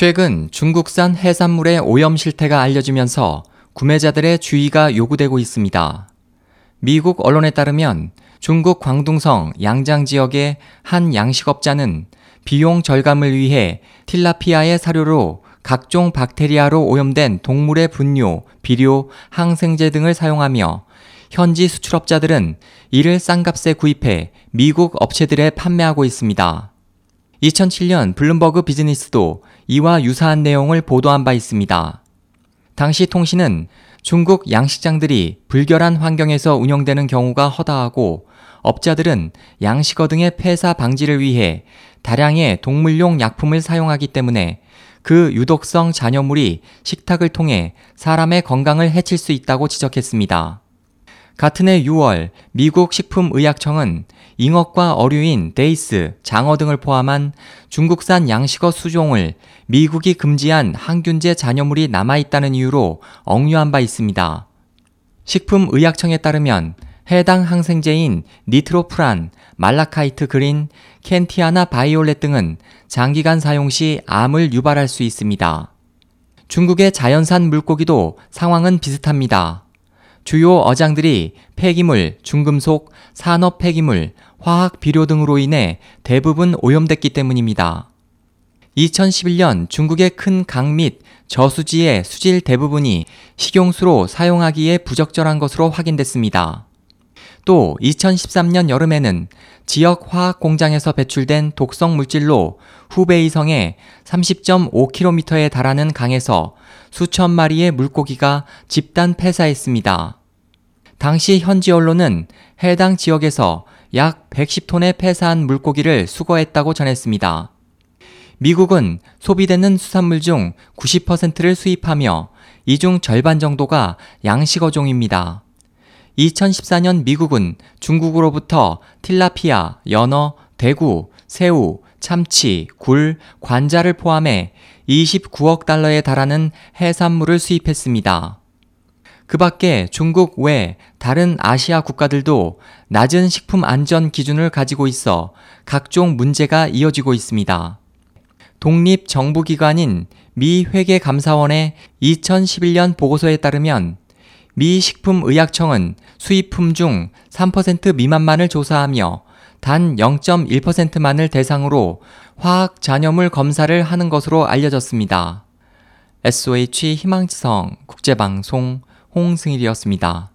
최근 중국산 해산물의 오염 실태가 알려지면서 구매자들의 주의가 요구되고 있습니다. 미국 언론에 따르면 중국 광둥성 양장 지역의 한 양식업자는 비용 절감을 위해 틸라피아의 사료로 각종 박테리아로 오염된 동물의 분뇨, 비료, 항생제 등을 사용하며 현지 수출업자들은 이를 싼 값에 구입해 미국 업체들에 판매하고 있습니다. 2007년 블룸버그 비즈니스도 이와 유사한 내용을 보도한 바 있습니다. 당시 통신은 중국 양식장들이 불결한 환경에서 운영되는 경우가 허다하고 업자들은 양식어 등의 폐사 방지를 위해 다량의 동물용 약품을 사용하기 때문에 그 유독성 잔여물이 식탁을 통해 사람의 건강을 해칠 수 있다고 지적했습니다. 같은 해 6월 미국 식품의약청은 잉어과 어류인 dace, 장어 등을 포함한 중국산 양식어 수종을 미국이 금지한 항균제 잔여물이 남아있다는 이유로 억류한 바 있습니다. 식품의약청에 따르면 해당 항생제인 nitrofuran, malachite green, gentiana violet 등은 장기간 사용 시 암을 유발할 수 있습니다. 중국의 자연산 물고기도 상황은 비슷합니다. 주요 어장들이 폐기물, 중금속, 산업 폐기물, 화학 비료 등으로 인해 대부분 오염됐기 때문입니다. 2011년 중국의 큰 강 및 저수지의 수질 대부분이 식용수로 사용하기에 부적절한 것으로 확인됐습니다. 또 2013년 여름에는 지역 화학 공장에서 배출된 독성 물질로 후베이성의 30.5km에 달하는 강에서 수천 마리의 물고기가 집단 폐사했습니다. 당시 현지 언론은 해당 지역에서 약 110톤의 폐사한 물고기를 수거했다고 전했습니다. 미국은 소비되는 수산물 중 90%를 수입하며 이 중 절반 정도가 양식어종입니다. 2014년 미국은 중국으로부터 틸라피아, 연어, 대구, 새우, 참치, 굴, 관자를 포함해 29억 달러에 달하는 해산물을 수입했습니다. 그 밖에 중국 외 다른 아시아 국가들도 낮은 식품 안전 기준을 가지고 있어 각종 문제가 이어지고 있습니다. 독립 정부기관인 미 회계감사원의 2011년 보고서에 따르면 미 식품의약청은 수입품 중 3% 미만만을 조사하며 단 0.1%만을 대상으로 화학 잔여물 검사를 하는 것으로 알려졌습니다. SOH 희망지성 국제방송 홍승일이었습니다.